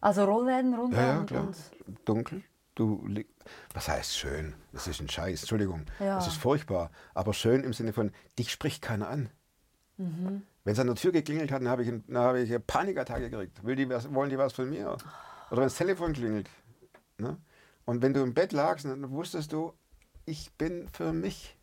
Also Rollläden runter Ja, ja, klar. und Dunkel. Du, was heißt schön? Das ist ein Scheiß, Entschuldigung. Ja. Das ist furchtbar. Aber schön im Sinne von, dich spricht keiner an. Wenn es an der Tür geklingelt hat, dann habe ich, dann habe ich eine Panikattacke gekriegt. Will die was, wollen die was von mir? Oder wenn das Telefon klingelt. Ne? Und wenn du im Bett lagst, dann wusstest du, ich bin für mich.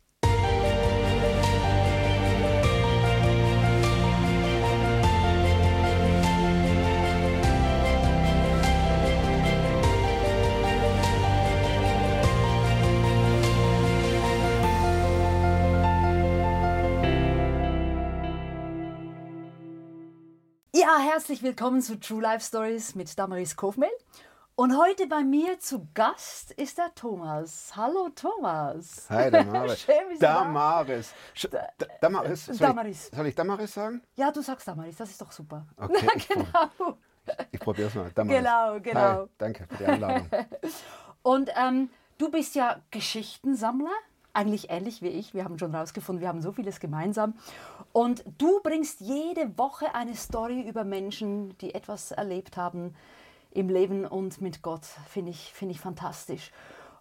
Ja, herzlich willkommen zu True Life Stories mit Damaris Kofmehl. Und heute bei mir zu Gast ist der Thomas. Hallo Thomas. Hi, Damaris. Schön. Damaris. Da- Damaris. Soll Damaris. Ich, soll ich Damaris sagen? Ja, du sagst Damaris, das ist doch super. Okay, ich, genau. ich probiere es mal. Damaris. Genau, genau. Hi, danke für die Einladung. Und ähm, du bist ja Geschichtensammler, eigentlich ähnlich wie ich. Wir haben schon rausgefunden, wir haben so vieles gemeinsam. Und du bringst jede Woche eine Story über Menschen, die etwas erlebt haben im Leben und mit Gott. Finde ich, finde ich fantastisch.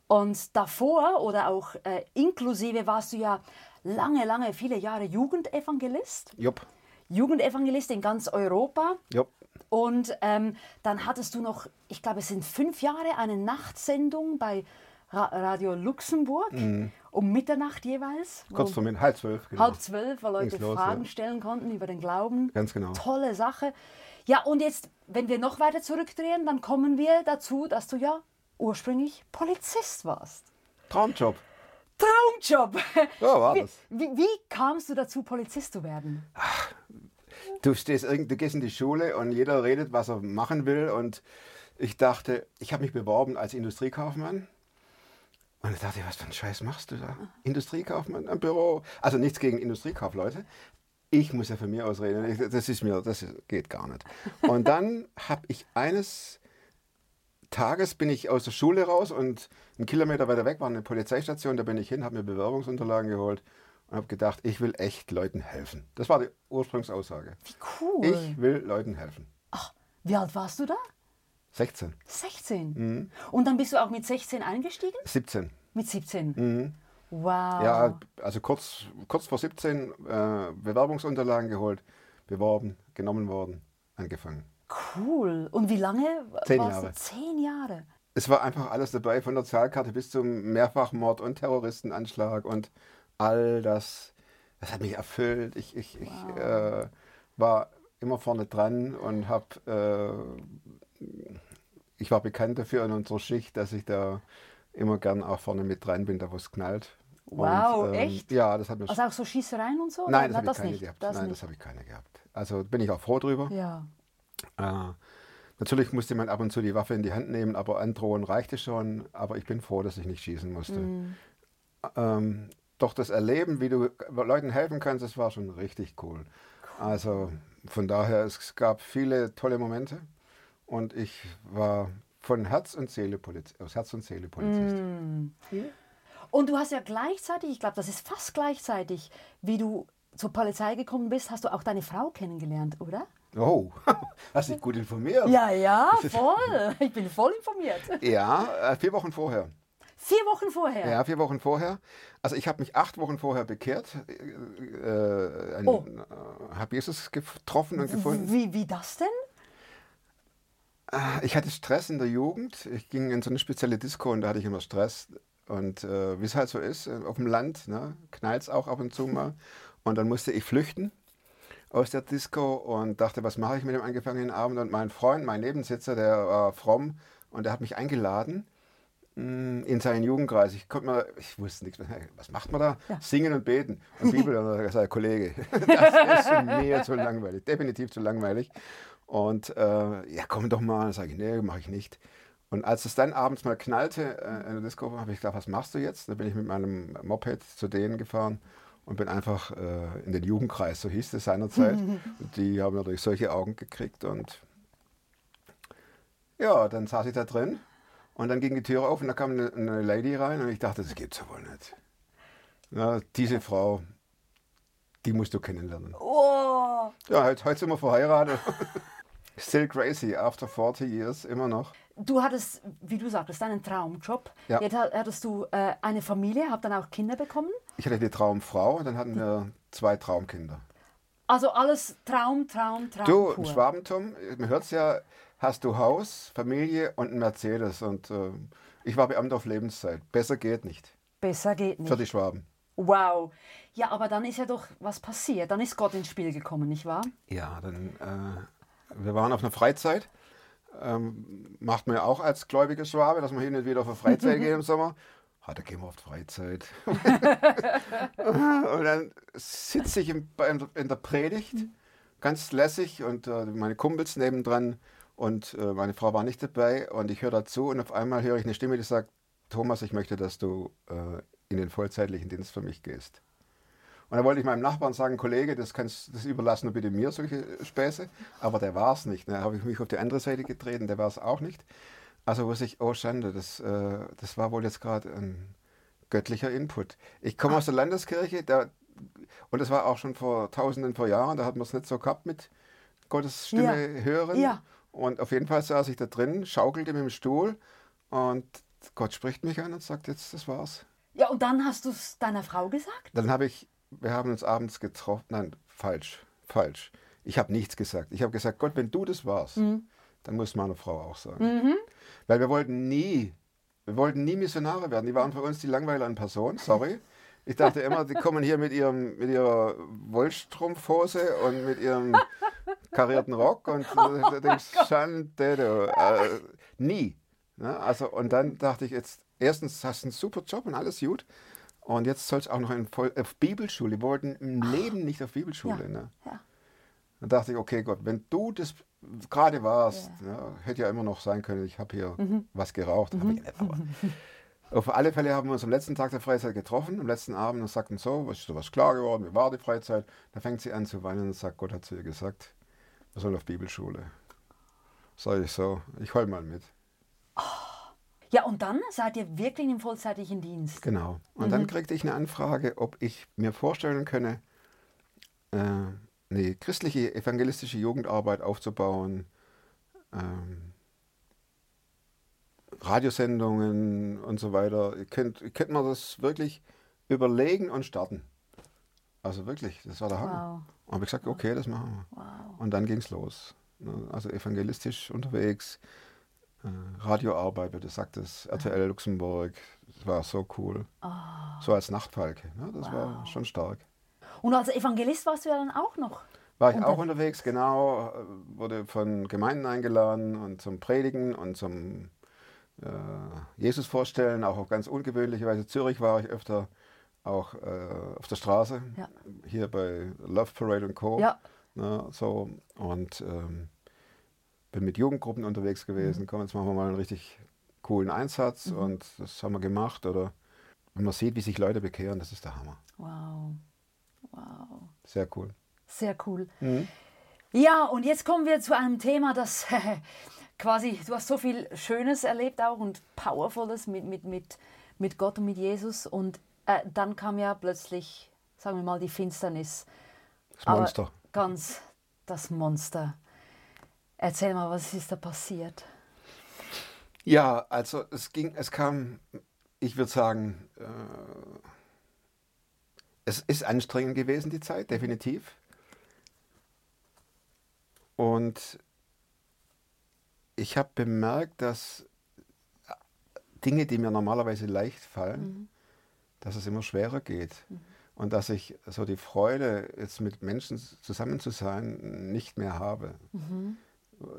Und davor oder auch äh, inklusive warst du ja lange, lange, viele Jahre Jugendevangelist. Jupp, Jugendevangelist in ganz Europa. jupp. Und ähm, dann hattest du noch, ich glaube, es sind fünf Jahre, eine Nachtsendung bei Ra Radio Luxemburg um Mitternacht jeweils. Kurz vor mir, halb zwölf. Genau. halb zwölf, wo Leute los, Fragen ja. stellen konnten über den Glauben. Ganz genau. Tolle Sache. Ja, und jetzt, wenn wir noch weiter zurückdrehen, dann kommen wir dazu, dass du ja ursprünglich Polizist warst. Traumjob. Traumjob! Ja, war wie, das. wie, wie kamst du dazu, Polizist zu werden? Du, stehst, du gehst in die Schule und jeder redet, was er machen will. Und ich dachte, ich habe mich beworben als Industriekaufmann. Und ich dachte, was für einen Scheiß machst du da? Industriekaufmann am Büro. Also nichts gegen Industriekaufleute. Ich muss ja von mir aus reden. Ich, das ist mir, das geht gar nicht. Und dann habe ich eines Tages bin ich aus der Schule raus und einen Kilometer weiter weg war eine Polizeistation. Da bin ich hin, habe mir Bewerbungsunterlagen geholt und habe gedacht, ich will echt Leuten helfen. Das war die Ursprungsaussage. Wie cool. Ich will Leuten helfen. Ach, wie alt warst du da? 16, 16. Mhm. Und dann bist du auch mit 16 eingestiegen? 17. Mit 17. Mhm. Wow. Ja, also kurz, kurz vor 17 äh, Bewerbungsunterlagen geholt, beworben, genommen worden, angefangen. Cool. Und wie lange? Zehn Jahre. Zehn Jahre. Es war einfach alles dabei, von der Zahlkarte bis zum Mehrfachmord und Terroristenanschlag und all das. Das hat mich erfüllt. Ich, ich, ich äh, war immer vorne dran und habe, äh, ich war bekannt dafür in unserer Schicht, dass ich da immer gern auch vorne mit dran bin, da wo es knallt. Wow, echt? Ja, das hat mir Also auch so Schießereien und so? Nein, das habe ich keine nicht. gehabt. Das Nein, nicht. das habe ich keine gehabt. Also bin ich auch froh drüber. Ja. Äh, natürlich musste man ab und zu die Waffe in die Hand nehmen, aber androhen reichte schon. Aber ich bin froh, dass ich nicht schießen musste. Mhm. Ähm, doch das Erleben, wie du Leuten helfen kannst, das war schon richtig cool. Also von daher, es gab viele tolle Momente und ich war von Herz und Seele Poliz aus Herz und Seele Polizist. Mhm. Und du hast ja gleichzeitig, ich glaube, das ist fast gleichzeitig, wie du zur Polizei gekommen bist, hast du auch deine Frau kennengelernt, oder? Oh, hast dich gut informiert. Ja, ja, voll. Ich bin voll informiert. Ja, äh, vier Wochen vorher. Vier Wochen vorher. Ja, vier Wochen vorher. Also ich habe mich acht Wochen vorher bekehrt, äh, ein, Oh. äh, habe Jesus getroffen und gefunden. Wie, wie das denn? Ich hatte Stress in der Jugend. Ich ging in so eine spezielle Disco und da hatte ich immer Stress. Und äh, wie es halt so ist, äh, auf dem Land, ne, knallt es auch ab und zu mal. Und dann musste ich flüchten aus der Disco und dachte, was mache ich mit dem angefangenen Abend? Und mein Freund, mein Nebensitzer, der war fromm und der hat mich eingeladen in seinen Jugendkreis. Ich konnte mal, ich wusste nichts mehr. Was macht man da? Ja. Singen und beten und Bibel. Und sagt Kollege, das ist mir zu langweilig, definitiv zu langweilig. Und äh, ja, komm doch mal. Dann sage ich, nee, mache ich nicht. Und als es dann abends mal knallte äh, in der Disco, habe ich gedacht, was machst du jetzt? Da bin ich mit meinem Moped zu denen gefahren und bin einfach äh, in den Jugendkreis, so hieß es seinerzeit. Und die haben natürlich solche Augen gekriegt und ja, dann saß ich da drin und dann ging die Tür auf und da kam eine, eine Lady rein und ich dachte, das gibt's ja wohl nicht. Ja, diese Frau, die musst du kennenlernen. Oh, Ja, heute, heute sind wir verheiratet. Still crazy, after 40 years, immer noch. Du hattest, wie du sagtest, einen Traumjob. Ja. Jetzt ha- hattest du äh, eine Familie, habt dann auch Kinder bekommen. Ich hatte die Traumfrau und dann hatten wir zwei Traumkinder. Also alles Traum, Traum, Traum. Du, pur. im Schwabentum, man hört es ja, hast du Haus, Familie und einen Mercedes. Und äh, ich war Beamter auf Lebenszeit. Besser geht nicht. Besser geht nicht. Für die Schwaben. Wow. Ja, aber dann ist ja doch was passiert. Dann ist Gott ins Spiel gekommen, nicht wahr? Ja, dann, äh, wir waren auf einer Freizeit. Ähm, macht man ja auch als gläubiger Schwabe, dass man hin und wieder auf eine Freizeit geht im Sommer. Hat er gehen wir auf die Freizeit. und dann sitze ich in, in der Predigt, ganz lässig und äh, meine Kumpels nebendran und äh, meine Frau war nicht dabei und ich höre dazu und auf einmal höre ich eine Stimme, die sagt, Thomas, ich möchte, dass du äh, in den vollzeitlichen Dienst für mich gehst. Und da wollte ich meinem Nachbarn sagen, Kollege, das, kannst, das überlassen du bitte mir, solche Späße. Aber der war es nicht. Da habe ich mich auf die andere Seite getreten, der war es auch nicht. Also wusste ich, oh Schande, das, äh, das war wohl jetzt gerade ein göttlicher Input. Ich komme aus der Landeskirche, da, und das war auch schon vor tausenden von Jahren, da hat man es nicht so gehabt mit Gottes Stimme Ja. hören. Ja. Und auf jeden Fall saß ich da drin, schaukelte mit dem Stuhl und Gott spricht mich an und sagt, jetzt, das war's. Ja, und dann hast du es deiner Frau gesagt? Dann habe ich, wir haben uns abends getroffen. Nein, falsch, falsch. Ich habe nichts gesagt. Ich habe gesagt, Gott, wenn du das warst, dann muss meine Frau auch sagen. Weil wir wollten nie, wir wollten nie Missionare werden. Die waren für uns die Langweiler in Person, sorry. Ich dachte immer, die kommen hier mit, ihrem, mit ihrer Wollstrumpfhose und mit ihrem karierten Rock und du denkst, Schande, du. Äh, nie. Ne? Also, und dann dachte ich jetzt, erstens hast du einen super Job und alles gut. Und jetzt soll es auch noch in Voll auf Bibelschule. Wir wollten im Leben nicht auf Bibelschule. Ja. Ne? Ja. Dann dachte ich, okay Gott, wenn du das gerade warst, ja, hätte ja immer noch sein können, ich habe hier was geraucht. Hab ich nicht, aber auf alle Fälle haben wir uns am letzten Tag der Freizeit getroffen, am letzten Abend und sagten so, was ist sowas klar geworden, wie war die Freizeit? Da fängt sie an zu weinen und sagt, Gott hat zu ihr gesagt, wir sollen auf Bibelschule. Sag ich so, ich heul mal mit. Ja, und dann seid ihr wirklich im vollzeitlichen Dienst. Genau. Und dann kriegte ich eine Anfrage, ob ich mir vorstellen könne, äh, eine christliche evangelistische Jugendarbeit aufzubauen, ähm, Radiosendungen und so weiter. Ihr könnt, mir das wirklich überlegen und starten. Also wirklich, das war der Hammer. Wow. Und habe ich gesagt, okay, das machen wir. Wow. Und dann ging es los. Ne? Also evangelistisch unterwegs, äh, Radioarbeit, wie du sagtest, RTL Luxemburg, das war so cool. So als Nachtfalke, ne? das war schon stark. Und als Evangelist warst du ja dann auch noch. War ich auch unterwegs, genau, äh, wurde von Gemeinden eingeladen und zum Predigen und zum äh, Jesus vorstellen, auch auf ganz ungewöhnliche Weise. Zürich war ich öfter auch äh, auf der Straße, Ja. hier bei Love Parade und Co. Ja. Ne, so und ähm, bin mit Jugendgruppen unterwegs gewesen. Komm, jetzt machen wir mal einen richtig coolen Einsatz und das haben wir gemacht. Oder wenn man sieht, wie sich Leute bekehren, das ist der Hammer. Wow. Wow. Sehr cool. Sehr cool. Mhm. Ja, und jetzt kommen wir zu einem Thema, das quasi, du hast so viel Schönes erlebt auch und Powervolles mit, mit, mit, mit Gott und mit Jesus. Und äh, dann kam ja plötzlich, sagen wir mal, die Finsternis. Das Aber Monster. Ganz das Monster. Erzähl mal, was ist da passiert? Ja, also es ging, es kam, ich würde sagen, äh, es ist anstrengend gewesen, die Zeit, definitiv. Und ich habe bemerkt, dass Dinge, die mir normalerweise leicht fallen, dass es immer schwerer geht. Und dass ich so die Freude, jetzt mit Menschen zusammen zu sein, nicht mehr habe.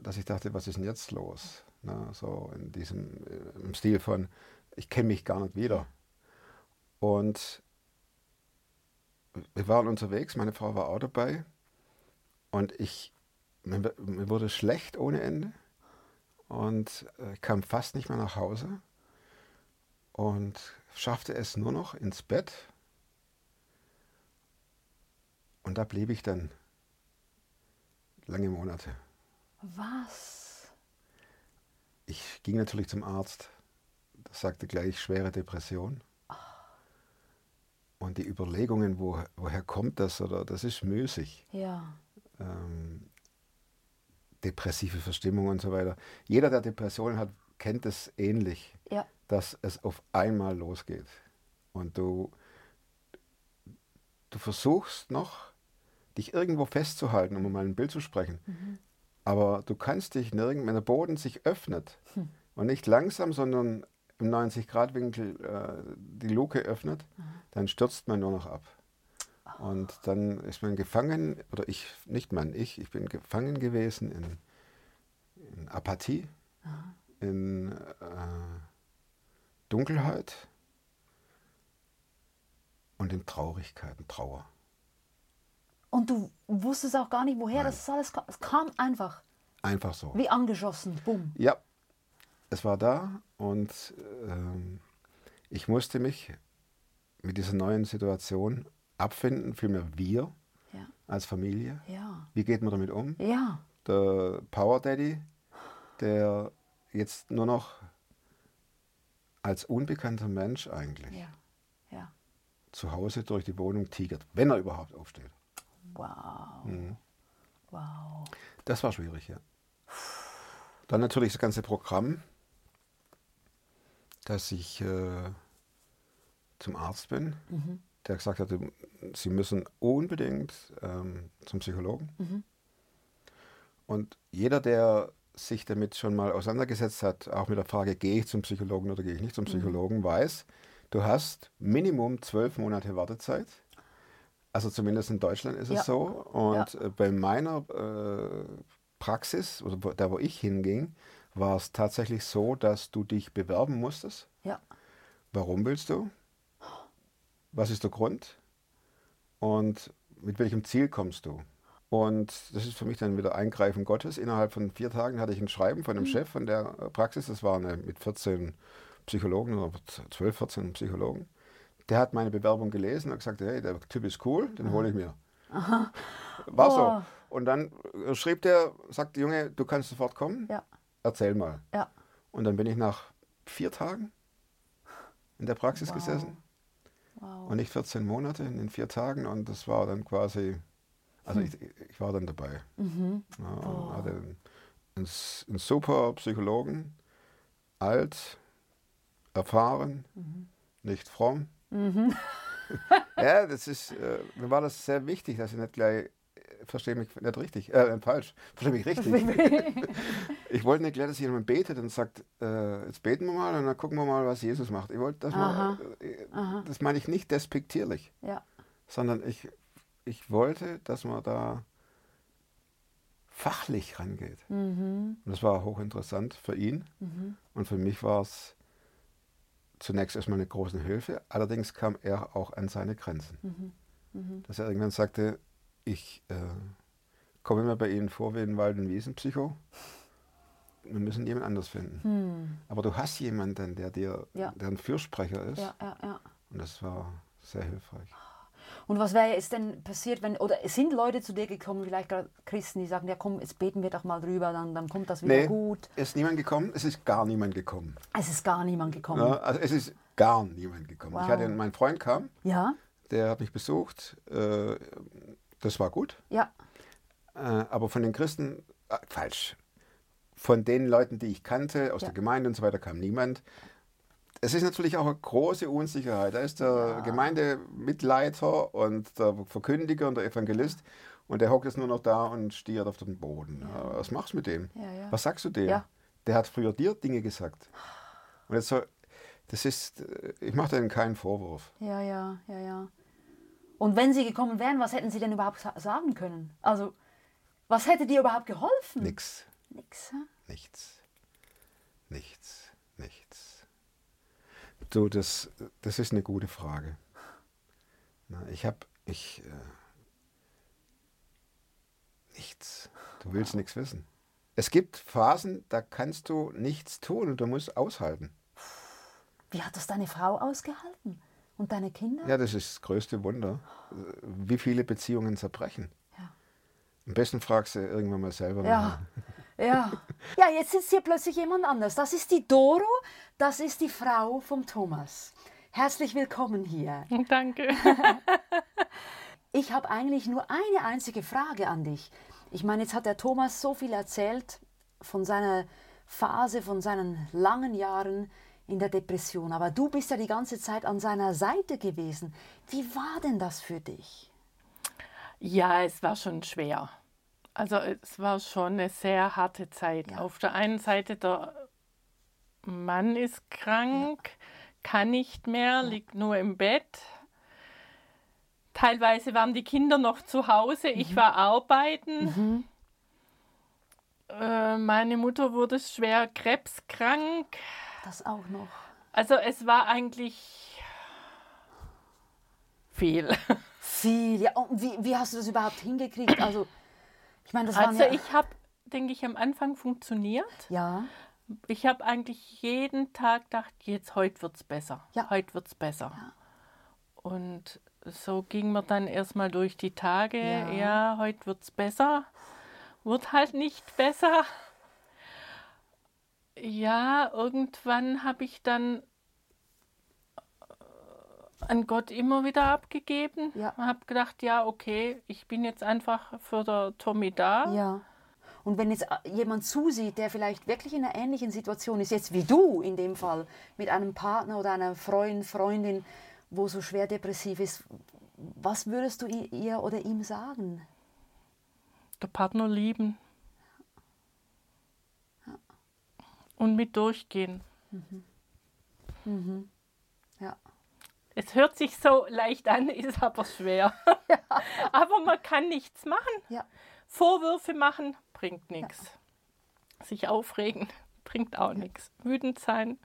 Dass ich dachte, was ist denn jetzt los? Na, so in diesem äh, im Stil von, ich kenne mich gar nicht wieder. Und wir waren unterwegs, meine Frau war auch dabei. Und ich, mir, mir wurde schlecht ohne Ende. Und äh, kam fast nicht mehr nach Hause. Und schaffte es nur noch ins Bett. Und da blieb ich dann lange Monate. Was? Ich ging natürlich zum Arzt. Das sagte gleich schwere Depression. Und die Überlegungen, wo, woher kommt das oder das ist müßig. Ja. Ähm, depressive Verstimmung und so weiter. Jeder, der Depressionen hat, kennt es ähnlich, Ja. dass es auf einmal losgeht. Und du, du versuchst noch, dich irgendwo festzuhalten, um mal ein Bild zu sprechen. Aber du kannst dich nirgends, wenn der Boden sich öffnet und nicht langsam, sondern im 90-Grad-Winkel äh, die Luke öffnet, dann stürzt man nur noch ab. Und dann ist man gefangen, oder ich, nicht man, ich, ich bin gefangen gewesen in, in Apathie, in äh, Dunkelheit und in Traurigkeit und Trauer. Und du wusstest auch gar nicht, woher Nein. das alles kam. Es kam einfach, Einfach so. wie angeschossen. Bumm. Ja, es war da und ähm, ich musste mich mit dieser neuen Situation abfinden, vielmehr wir Ja. als Familie. Ja. Wie geht man damit um? Ja. Der Power Daddy, der jetzt nur noch als unbekannter Mensch eigentlich Ja. Ja. zu Hause durch die Wohnung tigert, wenn er überhaupt aufsteht. Wow. Mhm. Wow. Das war schwierig, ja. Dann natürlich das ganze Programm, dass ich äh, zum Arzt bin, der gesagt hatte, Sie müssen unbedingt ähm, zum Psychologen. Und jeder, der sich damit schon mal auseinandergesetzt hat, auch mit der Frage, gehe ich zum Psychologen oder gehe ich nicht zum Psychologen, weiß, du hast Minimum zwölf Monate Wartezeit. Also zumindest in Deutschland ist Ja. es so. Und äh, bei meiner äh, Praxis, oder wo- da wo ich hinging, war es tatsächlich so, dass du dich bewerben musstest. Ja. Warum willst du? Was ist der Grund? Und mit welchem Ziel kommst du? Und das ist für mich dann wieder Eingreifen Gottes. Innerhalb von vier Tagen hatte ich ein Schreiben von dem Chef von der äh, Praxis. Das war eine mit 14 Psychologen oder 12, 14 Psychologen. Der hat meine Bewerbung gelesen und gesagt, hey, der Typ ist cool, den hole ich mir. War so. Boah. Und dann äh, schrieb der, sagte, Junge, du kannst sofort kommen, Ja. erzähl mal. Ja. Und dann bin ich nach vier Tagen in der Praxis Wow. gesessen Wow. und nicht 14 Monate in den vier Tagen und das war dann quasi, also ich, ich war dann dabei. Mhm. Ja, und hatte einen, einen, einen super Psychologen, alt, erfahren, nicht fromm. ja, das ist, äh, mir war das sehr wichtig, dass ich nicht gleich, verstehe mich nicht richtig, äh, falsch, verstehe mich richtig. Ich wollte nicht gleich, dass jemand betet und sagt, äh, jetzt beten wir mal und dann gucken wir mal, was Jesus macht. Ich wollte, dass Aha. man, äh, das meine ich nicht despektierlich, ja. sondern ich, ich wollte, dass man da fachlich rangeht. Mhm. Und das war hochinteressant für ihn. Und für mich war es zunächst erstmal eine große Hilfe. Allerdings kam er auch an seine Grenzen. Dass er irgendwann sagte, ich äh, komme mir bei Ihnen vor wie ein Wald- und Wiesenpsycho. Wir müssen jemand anders finden. Aber du hast jemanden, der dir, Ja. der ein Fürsprecher ist. Ja, ja, ja. Und das war sehr hilfreich. Und was wäre jetzt denn passiert, wenn, oder es sind Leute zu dir gekommen, vielleicht gerade Christen, die sagen, ja komm, jetzt beten wir doch mal drüber, dann, dann kommt das wieder Nee, gut. es ist niemand gekommen, es ist gar niemand gekommen. Es ist gar niemand gekommen. Ja, also es ist gar niemand gekommen. Ich Wow. hatte, mein Freund kam, Ja, der hat mich besucht. Äh, das war gut. ja, Äh, aber von den Christen, äh, falsch. Von den Leuten, die ich kannte, aus Ja. der Gemeinde und so weiter, kam niemand. Es ist natürlich auch eine große Unsicherheit. Da ist der Gemeindemitleiter und der Verkündiger und der Evangelist und der hockt jetzt nur noch da und stiert auf den Boden. Ja, was machst du mit dem? Ja, ja. Was sagst du dem? Ja. Der hat früher dir Dinge gesagt. Und jetzt soll, das ist, äh, ich mache denen keinen Vorwurf. ja, ja, ja, ja. Und wenn sie gekommen wären, was hätten sie denn überhaupt sa- sagen können? Also, was hätte dir überhaupt geholfen? Nix. Nix, hä? Nichts. Nichts. Nichts. Du, das, das ist eine gute Frage. Na, ich habe, ich, äh, nichts. Du willst nichts wissen. Es gibt Phasen, da kannst du nichts tun und du musst aushalten. Wie hat das deine Frau ausgehalten? Und deine Kinder? Ja, das ist das größte Wunder, wie viele Beziehungen zerbrechen. Ja. Am besten fragst du irgendwann mal selber. Ja, ja. Ja, jetzt sitzt hier plötzlich jemand anders. Das ist die Doro, das ist die Frau vom Thomas. Herzlich willkommen hier. Danke. Ich habe eigentlich nur eine einzige Frage an dich. Ich meine, jetzt hat der Thomas so viel erzählt von seiner Phase, von seinen langen Jahren in der Depression. Aber du bist ja die ganze Zeit an seiner Seite gewesen. Wie war denn das für dich? Ja, es war schon schwer. Also es war schon eine sehr harte Zeit. Ja. Auf der einen Seite, der Mann ist krank, kann nicht mehr, liegt nur im Bett. Teilweise waren die Kinder noch zu Hause, ich war arbeiten. Äh, meine Mutter wurde schwer krebskrank. Das auch noch. Also es war eigentlich viel. Viel. Ja, und wie, wie hast du das überhaupt hingekriegt? Also, ich meine, das waren Also ja... ich habe, denke ich, am Anfang funktioniert. ja, Ich habe eigentlich jeden Tag gedacht, jetzt heute wird es besser. Ja. Heute wird es besser. Und so ging mir dann erstmal durch die Tage, Ja. ja, heute wird es besser. Wird halt nicht besser. Ja, irgendwann habe ich dann äh, an Gott immer wieder abgegeben. Ja. Habe gedacht, ja, okay, ich bin jetzt einfach für der Tommy da. ja. Und wenn jetzt äh, jemand zusieht, der vielleicht wirklich in einer ähnlichen Situation ist, jetzt wie du in dem Fall, mit einem Partner oder einer Freund, Freundin, wo so schwer depressiv ist, was würdest du ihr oder ihm sagen? Der Partner lieben. Und mit durchgehen. Ja. Es hört sich so leicht an, ist aber schwer. aber man kann nichts machen. Ja. Vorwürfe machen bringt nichts. Sich aufregen bringt auch nichts. Wütend sein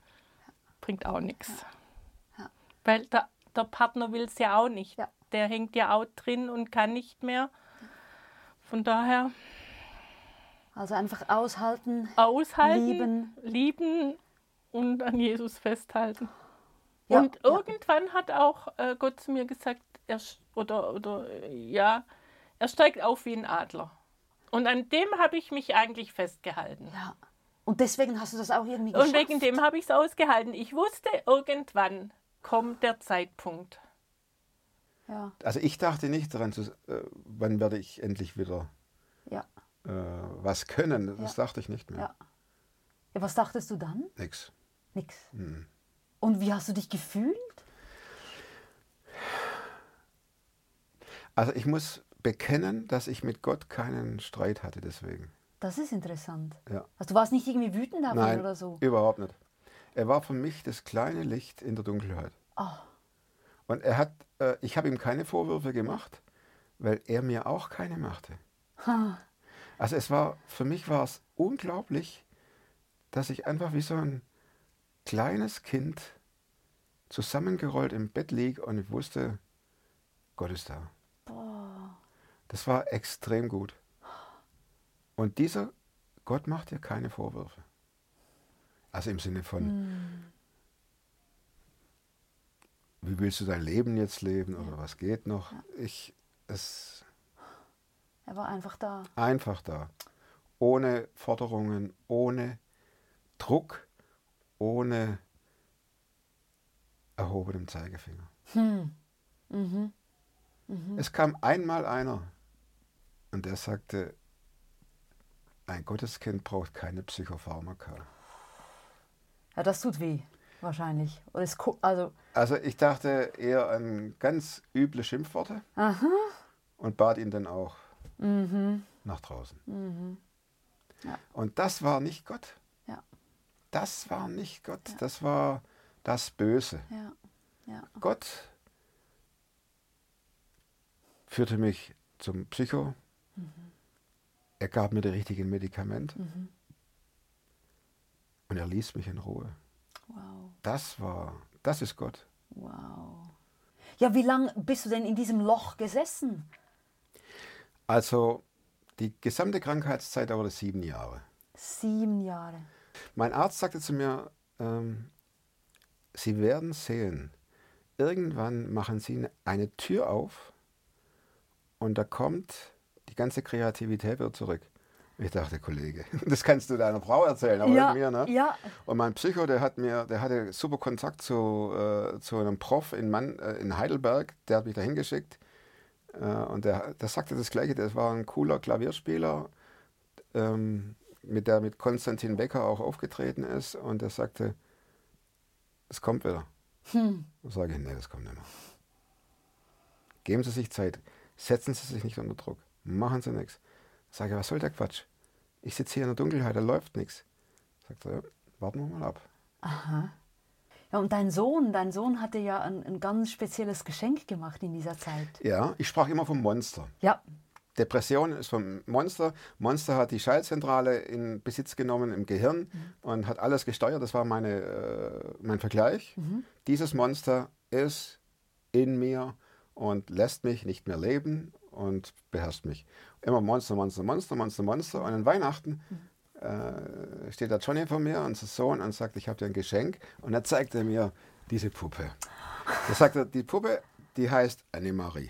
bringt auch nichts. Ja. Weil der, der Partner will es ja auch nicht. Ja. Der hängt ja auch drin und kann nicht mehr. Von daher Also einfach aushalten. aushalten, Lieben. lieben und an Jesus festhalten. Ja, und ja. irgendwann hat auch äh, Gott zu mir gesagt, er, sch- oder, oder äh, ja, er steigt auf wie ein Adler. Und an dem habe ich mich eigentlich festgehalten. Ja. Und deswegen hast du das auch irgendwie Und geschafft. wegen dem habe ich es ausgehalten. Ich wusste, irgendwann kommt der Zeitpunkt. Ja, Also ich dachte nicht daran, zu, äh, wann werde ich endlich wieder ja, äh, was können. Das dachte ich nicht mehr. ja. Ja, was dachtest du dann? Nix. Nix. Hm. Und wie hast du dich gefühlt? Also ich muss bekennen, dass ich mit Gott keinen Streit hatte deswegen. Das ist interessant. Ja. Also du warst nicht irgendwie wütend ihn Nein, oder so? überhaupt nicht. Er war für mich das kleine Licht in der Dunkelheit. Ah. Und er hat, äh, ich habe ihm keine Vorwürfe gemacht, weil er mir auch keine machte. Ha. Also es war, für mich war es unglaublich, dass ich einfach wie so ein kleines Kind zusammengerollt im Bett lieg und ich wusste, Gott ist da. Das war extrem gut. Und dieser Gott macht dir keine Vorwürfe. Also im Sinne von, wie willst du dein Leben jetzt leben oder was geht noch? Ich, es Er war einfach da. einfach da. Ohne Forderungen, ohne Druck, ohne erhobenem Zeigefinger. Es kam einmal einer und der sagte, ein Gotteskind braucht keine Psychopharmaka. Ja, das tut weh, wahrscheinlich. Also, Also ich dachte eher an ganz üble Schimpfworte aha. und bat ihn dann auch Mhm. nach draußen. Ja. Und das war nicht Gott. Ja, Das war nicht Gott. Das war das Böse. ja, ja. Gott führte mich zum Psycho. Er gab mir die richtigen Medikamente. Und er ließ mich in Ruhe. Wow, Das war, das ist Gott. wow. Ja, wie lange bist du denn in diesem Loch gesessen? Also die gesamte Krankheitszeit dauerte sieben Jahre. Sieben Jahre. Mein Arzt sagte zu mir, ähm, Sie werden sehen, irgendwann machen Sie ne- eine Tür auf und da kommt die ganze Kreativität wieder zurück. Ich dachte, Kollege, das kannst du deiner Frau erzählen, aber ja, nicht mir, ne? ja, Und mein Psycho, der hat mir, der hatte super Kontakt zu, äh, zu einem Prof in, Mann, äh, in Heidelberg, der hat mich da hingeschickt. Äh, und der, der sagte das Gleiche, das war ein cooler Klavierspieler, ähm, mit der mit Konstantin Becker auch aufgetreten ist. Und der sagte, es kommt wieder. Hm. Da sage ich, nee, das kommt nicht mehr. Geben Sie sich Zeit, setzen Sie sich nicht unter Druck, machen Sie nichts. Sage, was soll der Quatsch? Ich sitze hier in der Dunkelheit, da läuft nichts. Sagt er, ja, warten wir mal ab. Aha. Ja, und dein Sohn, dein Sohn hatte ja ein, ein ganz spezielles Geschenk gemacht in dieser Zeit. Ja, ich sprach immer vom Monster. Ja. Depression ist vom Monster. Monster hat die Schaltzentrale in Besitz genommen im Gehirn mhm. und hat alles gesteuert. Das war meine, äh, mein Vergleich. Mhm. Dieses Monster ist in mir und lässt mich nicht mehr leben und beherrscht mich. Immer Monster, Monster, Monster, Monster, Monster. Und an Weihnachten mhm äh, steht da Johnny vor mir, unser Sohn, und sagt, ich habe dir ein Geschenk. Und er zeigt er mir diese Puppe. Da sagt er, die Puppe, die heißt Annemarie.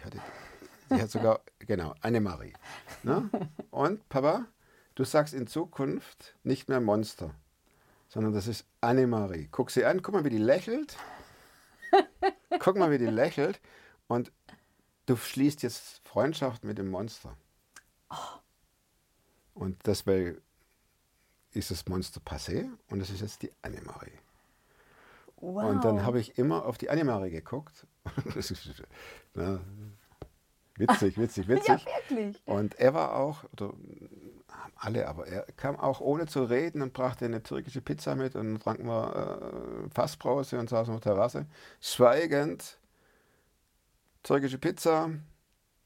Die hat sogar, genau, Annemarie. Ne? Und Papa, du sagst in Zukunft nicht mehr Monster, sondern das ist Annemarie. Guck sie an, guck mal, wie die lächelt. Guck mal, wie die lächelt. Und du schließt jetzt Freundschaft mit dem Monster. Und das will ist das Monster passé und es ist jetzt die Annemarie. Wow. Und dann habe ich immer auf die Annemarie geguckt. das na, witzig, witzig, witzig. ja, wirklich. Und er war auch, oder alle, aber er kam auch ohne zu reden und brachte eine türkische Pizza mit und tranken wir äh, Fassbrause und saßen auf der Terrasse. Schweigend, türkische Pizza,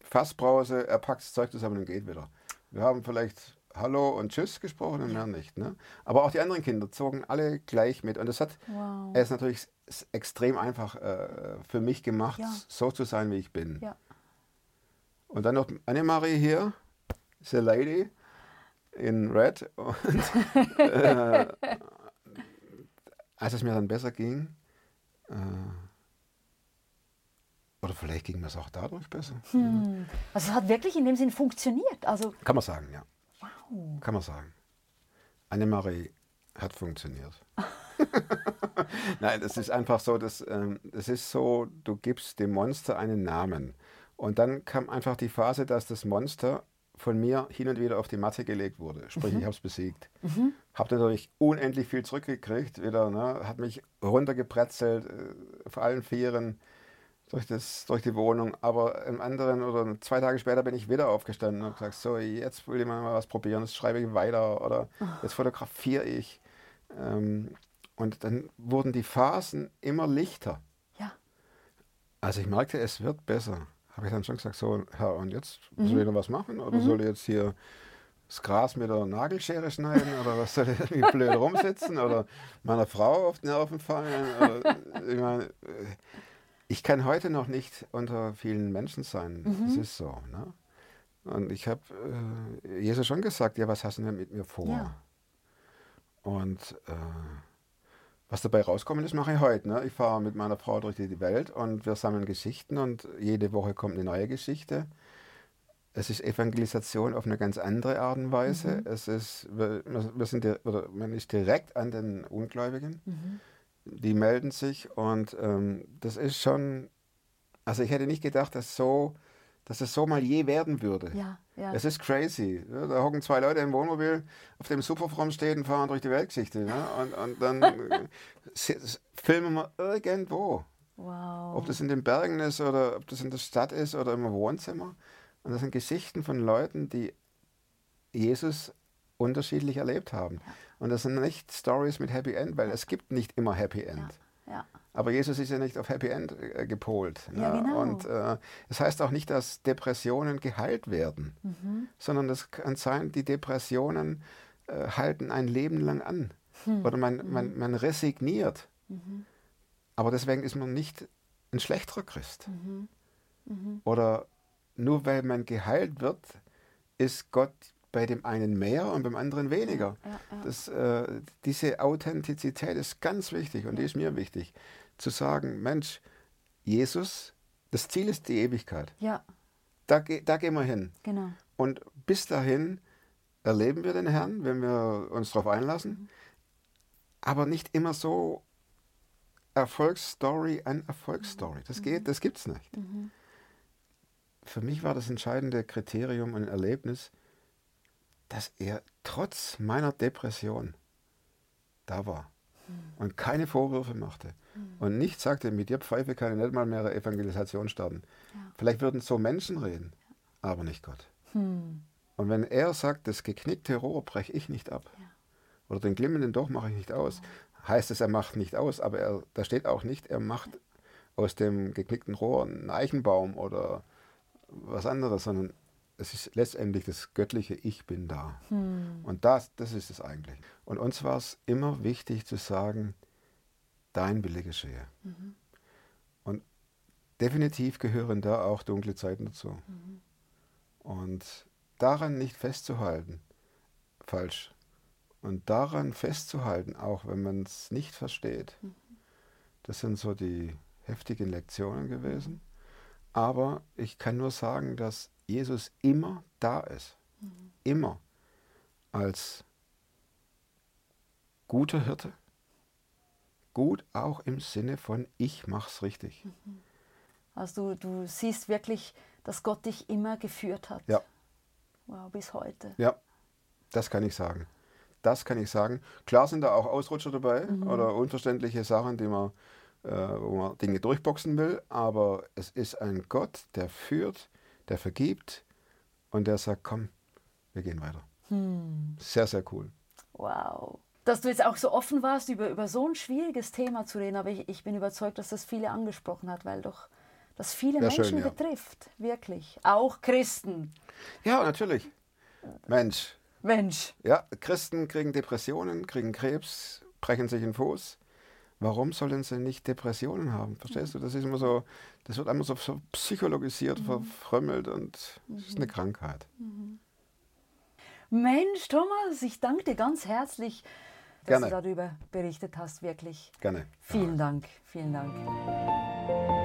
Fassbrause, er packt das Zeug zusammen und geht wieder. Wir haben vielleicht Hallo und Tschüss gesprochen und mehr nicht. Ne? Aber auch die anderen Kinder zogen alle gleich mit. Und das hat wow. es natürlich extrem einfach äh, für mich gemacht, ja. so zu sein, wie ich bin. Ja. Und dann noch Annemarie hier, The Lady in Red. Und äh, als es mir dann besser ging, äh, oder vielleicht ging mir es auch dadurch besser. Hm. Also es hat wirklich in dem Sinn funktioniert. Also Kann man sagen, ja. Kann man sagen. Annemarie hat funktioniert. Nein, das ist einfach so, das, ähm, ist so, du gibst dem Monster einen Namen. Und dann kam einfach die Phase, dass das Monster von mir hin und wieder auf die Matte gelegt wurde. Sprich, mhm. ich habe es besiegt. Mhm. Habe dadurch unendlich viel zurückgekriegt, wieder, ne? hat mich runtergepretzelt, äh, auf allen Vieren durch, das, durch die Wohnung. Aber im anderen oder zwei Tage später bin ich wieder aufgestanden und gesagt, so, jetzt will ich mal was probieren, jetzt schreibe ich weiter oder jetzt fotografiere ich. Ähm, und dann wurden die Phasen immer lichter. Ja. Also ich merkte, es wird besser. Habe ich dann schon gesagt, so, Herr, und jetzt mhm. soll ich noch was machen? Oder mhm. soll ich jetzt hier das Gras mit der Nagelschere schneiden oder was soll ich irgendwie blöd rumsitzen oder meiner Frau auf die Nerven fallen? Oder, ich meine, äh, ich kann heute noch nicht unter vielen Menschen sein. Mhm. Das ist so. Ne? Und ich habe äh, Jesus schon gesagt, ja, was hast du denn mit mir vor? Ja. Und äh, was dabei rauskommt, das mache ich heute. Ne? Ich fahre mit meiner Frau durch die Welt und wir sammeln Geschichten und jede Woche kommt eine neue Geschichte. Es ist Evangelisation auf eine ganz andere Art und Weise. Mhm. Es ist, wir, wir sind, oder man ist direkt an den Ungläubigen. Mhm die melden sich und ähm, das ist schon, also ich hätte nicht gedacht, dass so, dass es so mal je werden würde. Ja, ja. Es ist crazy. Da hocken zwei Leute im Wohnmobil, auf dem Superfrom stehen und fahren durch die Weltgeschichte. Ne? Und, und dann äh, filmen wir irgendwo. Wow. Ob das in den Bergen ist oder ob das in der Stadt ist oder im Wohnzimmer. Und das sind Geschichten von Leuten, die Jesus unterschiedlich erlebt haben. Ja. Und das sind nicht Stories mit Happy End, weil es gibt nicht immer Happy End. Ja. ja. Aber Jesus ist ja nicht auf Happy End äh, gepolt. Ne? Ja, genau. Und äh, das heißt auch nicht, dass Depressionen geheilt werden, mhm. sondern es kann sein, die Depressionen äh, halten ein Leben lang an. Hm. Oder man, mhm. man, man resigniert. Mhm. Aber deswegen ist man nicht ein schlechterer Christ. Mhm. Mhm. Oder nur weil man geheilt wird, ist Gott bei dem einen mehr und beim anderen weniger. Ja, ja. Das, äh, diese Authentizität ist ganz wichtig und die ist mir wichtig. Zu sagen, Mensch, Jesus, das Ziel ist die Ewigkeit. Ja. Da, da gehen wir hin. Genau. Und bis dahin erleben wir den Herrn, wenn wir uns darauf einlassen. Mhm. Aber nicht immer so Erfolgsstory an Erfolgsstory. Das geht, das gibt's nicht. Mhm. für mich war das entscheidende Kriterium und Erlebnis, dass er trotz meiner Depression da war und keine Vorwürfe machte und nicht sagte, mit dir Pfeife kann ich nicht mal mehr eine Evangelisation starten. Vielleicht würden so Menschen reden, aber nicht Gott. Und wenn er sagt, das geknickte Rohr breche ich nicht ab oder den glimmenden Doch mache ich nicht aus, heißt es, er macht nicht aus, aber er, da steht auch nicht, er macht aus dem geknickten Rohr einen Eichenbaum oder was anderes, sondern es ist letztendlich das göttliche Ich bin da. Und das, das ist es eigentlich. Und uns war es immer wichtig zu sagen, dein Wille geschehe. Und definitiv gehören da auch dunkle Zeiten dazu. Und daran nicht festzuhalten, falsch. Und daran festzuhalten, auch wenn man es nicht versteht, das sind so die heftigen Lektionen gewesen. Aber ich kann nur sagen, dass Jesus immer da ist. Immer. Als guter Hirte. Gut auch im Sinne von ich mach's richtig. Also du, du siehst wirklich, dass Gott dich immer geführt hat. Ja. Wow, bis heute. Ja, das kann ich sagen. Das kann ich sagen. Klar sind da auch Ausrutscher dabei oder unverständliche Sachen, die man, äh, wo man Dinge durchboxen will, aber es ist ein Gott, der führt, der vergibt und der sagt, komm, wir gehen weiter. Sehr, sehr cool. Wow. Dass du jetzt auch so offen warst, über, über so ein schwieriges Thema zu reden, aber ich, ich bin überzeugt, dass das viele angesprochen hat, weil doch das viele schön, Menschen ja. betrifft. Wirklich. Auch Christen. Ja, natürlich. Mensch, Mensch. ja, Christen kriegen Depressionen, kriegen Krebs, brechen sich den Fuß. Warum sollen sie nicht Depressionen haben? Verstehst du? Das ist immer so, das wird einmal so, so psychologisiert, verfrömmelt und es ist eine Krankheit. Mensch, Thomas, ich danke dir ganz herzlich, dass Gerne. du darüber berichtet hast. Wirklich. Gerne. Vielen Dank. Vielen Dank.